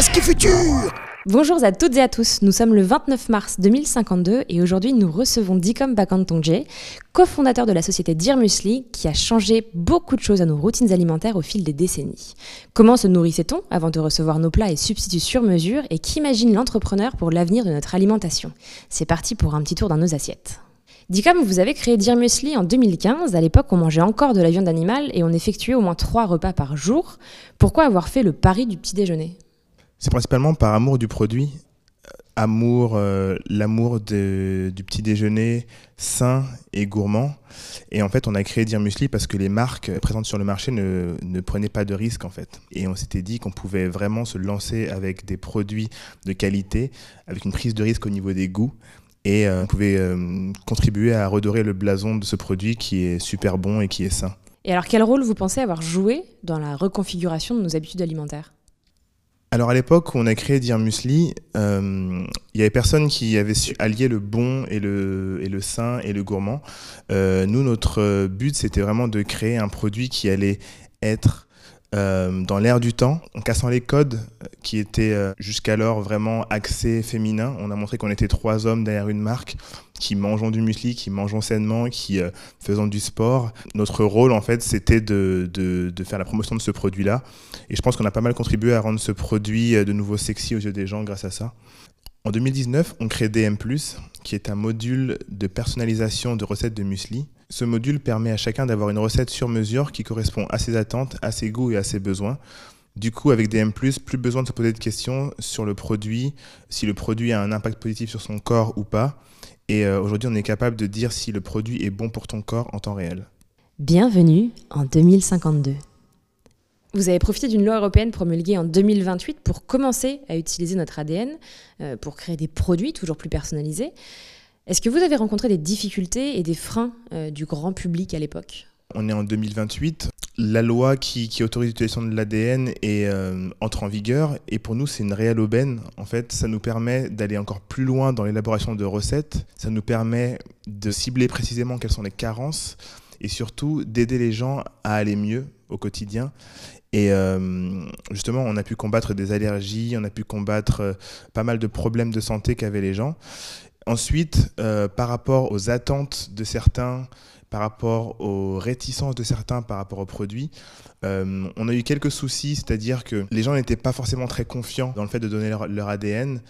futur Bonjour à toutes et à tous, nous sommes le 29 mars 2052 et aujourd'hui nous recevons Dikom Bakantongje, cofondateur de la société Dear Musli qui a changé beaucoup de choses à nos routines alimentaires au fil des décennies. Comment se nourrissait-on avant de recevoir nos plats et substituts sur mesure et qu'imagine l'entrepreneur pour l'avenir de notre alimentation? C'est parti pour un petit tour dans nos assiettes. Dicom, vous avez créé Dear Musli en 2015. À l'époque, on mangeait encore de la viande animale et on effectuait au moins trois repas par jour. Pourquoi avoir fait le pari du petit déjeuner? C'est principalement par amour du produit, amour, euh, l'amour du petit déjeuner sain et gourmand. Et en fait, on a créé Dire Musli parce que les marques présentes sur le marché ne, prenaient pas de risques en fait. Et on s'était dit qu'on pouvait vraiment se lancer avec des produits de qualité, avec une prise de risque au niveau des goûts. Et euh, on pouvait euh, contribuer à redorer le blason de ce produit qui est super bon et qui est sain. Et alors, quel rôle vous pensez avoir joué dans la reconfiguration de nos habitudes alimentaires? Alors à l'époque où on a créé Dire Musli, euh, il y avait personne qui avait su allier le bon et le, et le sain et le gourmand. Euh, nous, notre but, c'était vraiment de créer un produit qui allait être euh, dans l'air du temps, en cassant les codes qui étaient jusqu'alors vraiment axés féminins. On a montré qu'on était trois hommes derrière une marque qui mangeons du muesli, qui mangeons sainement, qui euh, faisons du sport. Notre rôle, en fait, c'était de, de, faire la promotion de ce produit-là. Et je pense qu'on a pas mal contribué à rendre ce produit euh, de nouveau sexy aux yeux des gens grâce à ça. En 2019, on crée DM+, qui est un module de personnalisation de recettes de muesli. Ce module permet à chacun d'avoir une recette sur mesure qui correspond à ses attentes, à ses goûts et à ses besoins. Du coup, avec DM+, plus besoin de se poser de questions sur le produit, si le produit a un impact positif sur son corps ou pas. Et euh, aujourd'hui, on est capable de dire si le produit est bon pour ton corps en temps réel. Bienvenue en 2052. Vous avez profité d'une loi européenne promulguée en 2028 pour commencer à utiliser notre ADN, euh, pour créer des produits toujours plus personnalisés. Est-ce que vous avez rencontré des difficultés et des freins euh, du grand public à l'époque? On est en 2028 la loi qui, autorise l'utilisation de l'ADN euh, entre en vigueur et pour nous c'est une réelle aubaine. En fait, ça nous permet d'aller encore plus loin dans l'élaboration de recettes, ça nous permet de cibler précisément quelles sont les carences et surtout d'aider les gens à aller mieux au quotidien. Et euh, justement, on a pu combattre des allergies, on a pu combattre pas mal de problèmes de santé qu'avaient les gens. Ensuite, par rapport aux attentes de certains, par rapport aux réticences de certains par rapport aux produits. Euh, on a eu quelques soucis, c'est-à-dire que les gens n'étaient pas forcément très confiants dans le fait de donner leur, ADN.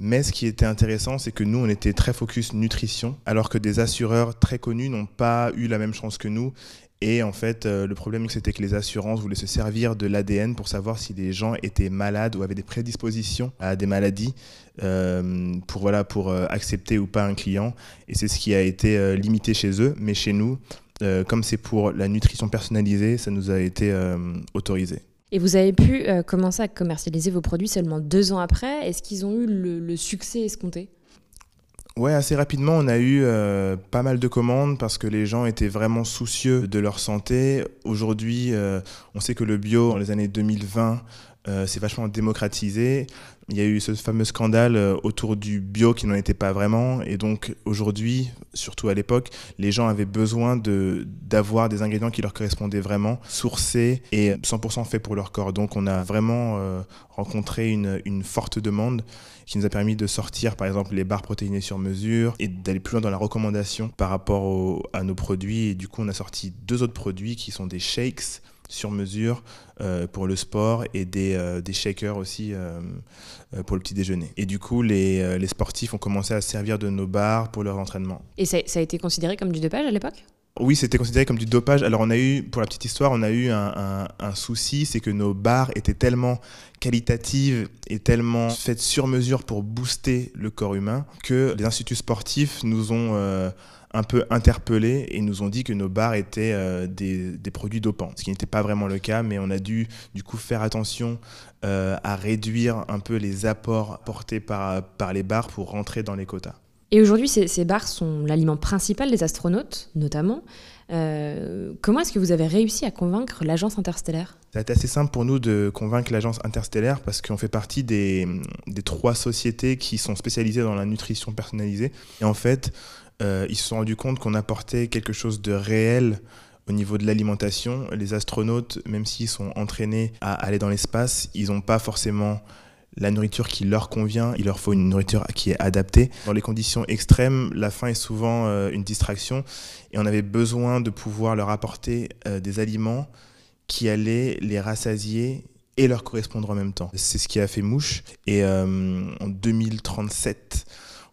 Mais ce qui était intéressant, c'est que nous, on était très focus nutrition, alors que des assureurs très connus n'ont pas eu la même chance que nous et en fait, euh, le problème, c'était que les assurances voulaient se servir de l'ADN pour savoir si les gens étaient malades ou avaient des prédispositions à des maladies euh, pour, voilà, pour euh, accepter ou pas un client. Et c'est ce qui a été limité chez eux. Mais chez nous, comme c'est pour la nutrition personnalisée, ça nous a été autorisé. Et vous avez pu commencer à commercialiser vos produits seulement deux ans après. Est-ce qu'ils ont eu le succès escompté? Ouais, assez rapidement, on a eu euh, pas mal de commandes parce que les gens étaient vraiment soucieux de leur santé. Aujourd'hui, euh, on sait que le bio, dans les années 2020, euh, c'est vachement démocratisé. Il y a eu ce fameux scandale autour du bio qui n'en était pas vraiment. Et donc aujourd'hui, surtout à l'époque, les gens avaient besoin d'avoir des ingrédients qui leur correspondaient vraiment, sourcés et 100% faits pour leur corps. Donc on a vraiment rencontré une, une forte demande qui nous a permis de sortir par exemple les barres protéinées sur mesure et d'aller plus loin dans la recommandation par rapport à nos produits. Et du coup, on a sorti deux autres produits qui sont des shakes sur mesure euh, pour le sport et des, euh, des shakers aussi euh, pour le petit déjeuner. Et du coup, les, les, sportifs ont commencé à servir de nos barres pour leur entraînement. Et ça, ça a été considéré comme du dopage à l'époque? Oui, c'était considéré comme du dopage. Alors on a eu, pour la petite histoire, on a eu un, souci, c'est que nos barres étaient tellement qualitatives et tellement faites sur mesure pour booster le corps humain que les instituts sportifs nous ont euh, un peu interpellés et nous ont dit que nos barres étaient euh, des, produits dopants, ce qui n'était pas vraiment le cas, mais on a dû du coup faire attention euh, à réduire un peu les apports portés par, par les barres pour rentrer dans les quotas. Et aujourd'hui, ces, ces, bars sont l'aliment principal des astronautes, notamment. Euh, comment est-ce que vous avez réussi à convaincre l'agence interstellaire? C'est assez simple pour nous de convaincre l'agence interstellaire parce qu'on fait partie des, des, trois sociétés qui sont spécialisées dans la nutrition personnalisée. Et en fait, euh, ils se sont rendus compte qu'on apportait quelque chose de réel au niveau de l'alimentation. Les astronautes, même s'ils sont entraînés à aller dans l'espace, ils n'ont pas forcément la nourriture qui leur convient, il leur faut une nourriture qui est adaptée. Dans les conditions extrêmes, la faim est souvent euh, une distraction et on avait besoin de pouvoir leur apporter euh, des aliments qui allaient les rassasier et leur correspondre en même temps. C'est ce qui a fait mouche et euh, en 2037,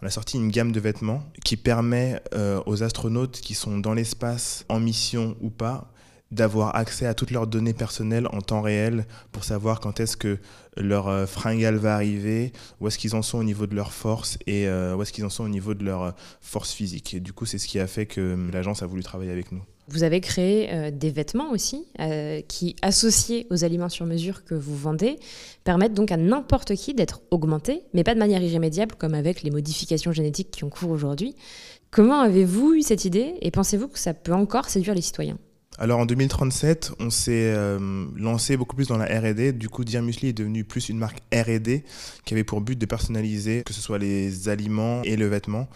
on a sorti une gamme de vêtements qui permet aux astronautes qui sont dans l'espace en mission ou pas d'avoir accès à toutes leurs données personnelles en temps réel pour savoir quand est-ce que leur euh, fringale va arriver, où est-ce qu'ils en sont au niveau de leur force et euh, où est-ce qu'ils en sont au niveau de leur euh, force physique. Et du coup, c'est ce qui a fait que l'agence a voulu travailler avec nous. Vous avez créé des vêtements aussi qui, associés aux aliments sur mesure que vous vendez, permettent donc à n'importe qui d'être augmenté, mais pas de manière irrémédiable comme avec les modifications génétiques qui ont cours aujourd'hui. Comment avez-vous eu cette idée et pensez-vous que ça peut encore séduire les citoyens? Alors en 2037, on s'est euh, lancé beaucoup plus dans la R&D. Du coup, Dear est devenu plus une marque R&D qui avait pour but de personnaliser que ce soit les aliments et le vêtement.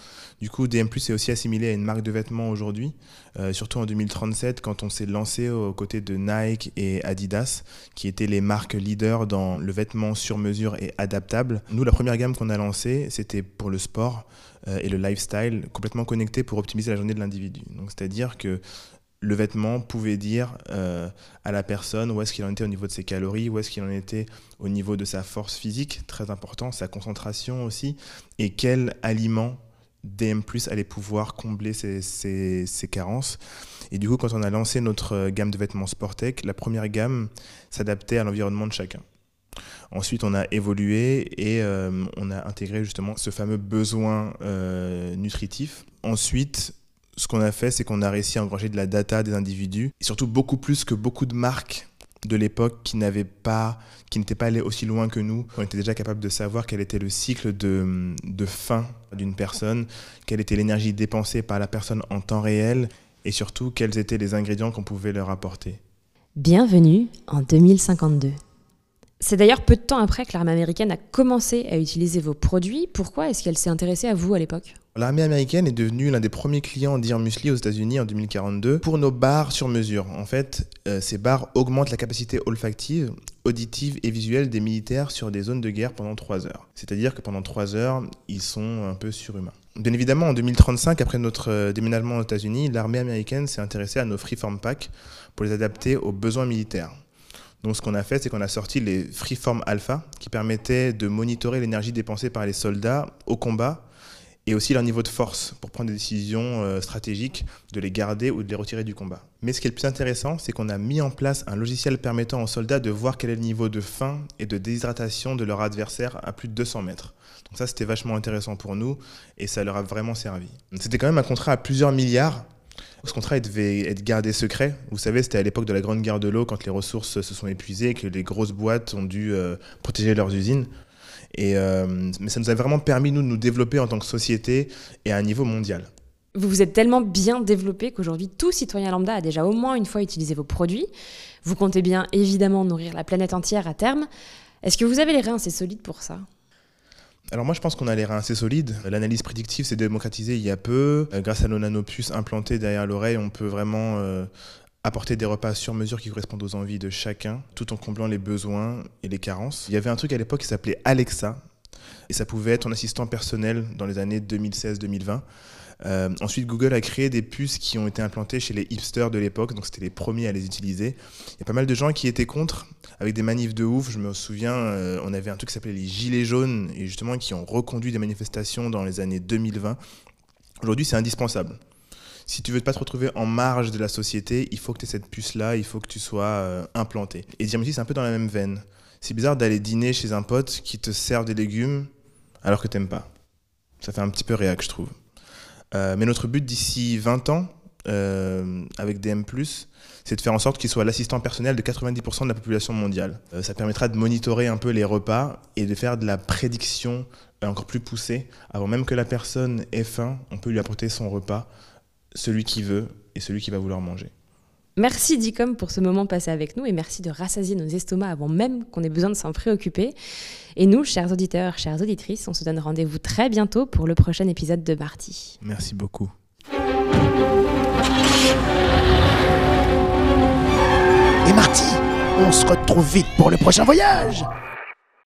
Du coup, DM Plus est aussi assimilé à une marque de vêtements aujourd'hui, euh, surtout en 2037 quand on s'est lancé aux côtés de Nike et Adidas, qui étaient les marques leaders dans le vêtement sur mesure et adaptable. Nous, la première gamme qu'on a lancée, c'était pour le sport euh, et le lifestyle, complètement connecté pour optimiser la journée de l'individu. Donc, c'est-à-dire que le vêtement pouvait dire euh, à la personne où est-ce qu'il en était au niveau de ses calories, où est-ce qu'il en était au niveau de sa force physique, très important, sa concentration aussi, et quel aliment DM+, allait pouvoir combler ces, carences. Et du coup, quand on a lancé notre gamme de vêtements Sportec, la première gamme s'adaptait à l'environnement de chacun. Ensuite, on a évolué et euh, on a intégré justement ce fameux besoin euh, nutritif. Ensuite, ce qu'on a fait, c'est qu'on a réussi à engranger de la data des individus, et surtout beaucoup plus que beaucoup de marques de l'époque qui n'avaient pas, qui n'étaient pas allées aussi loin que nous. On était déjà capable de savoir quel était le cycle de, de faim d'une personne, quelle était l'énergie dépensée par la personne en temps réel, et surtout quels étaient les ingrédients qu'on pouvait leur apporter. Bienvenue en 2052. C'est d'ailleurs peu de temps après que l'armée américaine a commencé à utiliser vos produits. Pourquoi est-ce qu'elle s'est intéressée à vous à l'époque? L'armée américaine est devenue l'un des premiers clients d'Ir Musli aux États-Unis en 2042 pour nos bars sur mesure. En fait, euh, ces bars augmentent la capacité olfactive, auditive et visuelle des militaires sur des zones de guerre pendant 3 heures. C'est-à-dire que pendant 3 heures, ils sont un peu surhumains. Bien évidemment, en 2035, après notre euh, déménagement aux États-Unis, l'armée américaine s'est intéressée à nos Freeform Packs pour les adapter aux besoins militaires. Donc ce qu'on a fait, c'est qu'on a sorti les Freeform Alpha qui permettaient de monitorer l'énergie dépensée par les soldats au combat et aussi leur niveau de force pour prendre des décisions euh, stratégiques, de les garder ou de les retirer du combat. Mais ce qui est le plus intéressant, c'est qu'on a mis en place un logiciel permettant aux soldats de voir quel est le niveau de faim et de déshydratation de leur adversaire à plus de 200 mètres. Donc ça, c'était vachement intéressant pour nous et ça leur a vraiment servi. C'était quand même un contrat à plusieurs milliards ce contrat devait être gardé secret. Vous savez, c'était à l'époque de la Grande Guerre de l'eau, quand les ressources se sont épuisées et que les grosses boîtes ont dû euh, protéger leurs usines. Et, euh, mais ça nous a vraiment permis, nous, de nous développer en tant que société et à un niveau mondial. Vous vous êtes tellement bien développé qu'aujourd'hui, tout citoyen lambda a déjà au moins une fois utilisé vos produits. Vous comptez bien évidemment nourrir la planète entière à terme. Est-ce que vous avez les reins assez solides pour ça? Alors moi je pense qu'on a les reins assez solides. L'analyse prédictive s'est démocratisée il y a peu. Euh, grâce à nos nanopuces implantés derrière l'oreille, on peut vraiment euh, apporter des repas sur mesure qui correspondent aux envies de chacun, tout en comblant les besoins et les carences. Il y avait un truc à l'époque qui s'appelait Alexa, et ça pouvait être ton assistant personnel dans les années 2016-2020. Euh, ensuite, Google a créé des puces qui ont été implantées chez les hipsters de l'époque, donc c'était les premiers à les utiliser. Il y a pas mal de gens qui étaient contre, avec des manifs de ouf. Je me souviens, euh, on avait un truc qui s'appelait les Gilets jaunes, et justement qui ont reconduit des manifestations dans les années 2020. Aujourd'hui, c'est indispensable. Si tu veux pas te retrouver en marge de la société, il faut que tu aies cette puce-là, il faut que tu sois euh, implanté. Et aussi, c'est un peu dans la même veine. C'est bizarre d'aller dîner chez un pote qui te sert des légumes alors que t'aimes pas. Ça fait un petit peu réac, je trouve. Euh, mais notre but d'ici 20 ans, euh, avec DM+, c'est de faire en sorte qu'il soit l'assistant personnel de 90% de la population mondiale. Ça permettra de monitorer un peu les repas et de faire de la prédiction encore plus poussée. Avant même que la personne ait faim, on peut lui apporter son repas, celui qui veut et celui qui va vouloir manger. Merci Dicom pour ce moment passé avec nous et merci de rassasier nos estomacs avant même qu'on ait besoin de s'en préoccuper. Et nous, chers auditeurs, chères auditrices, on se donne rendez-vous très bientôt pour le prochain épisode de Marty. Merci beaucoup. Et Marty, on se retrouve vite pour le prochain voyage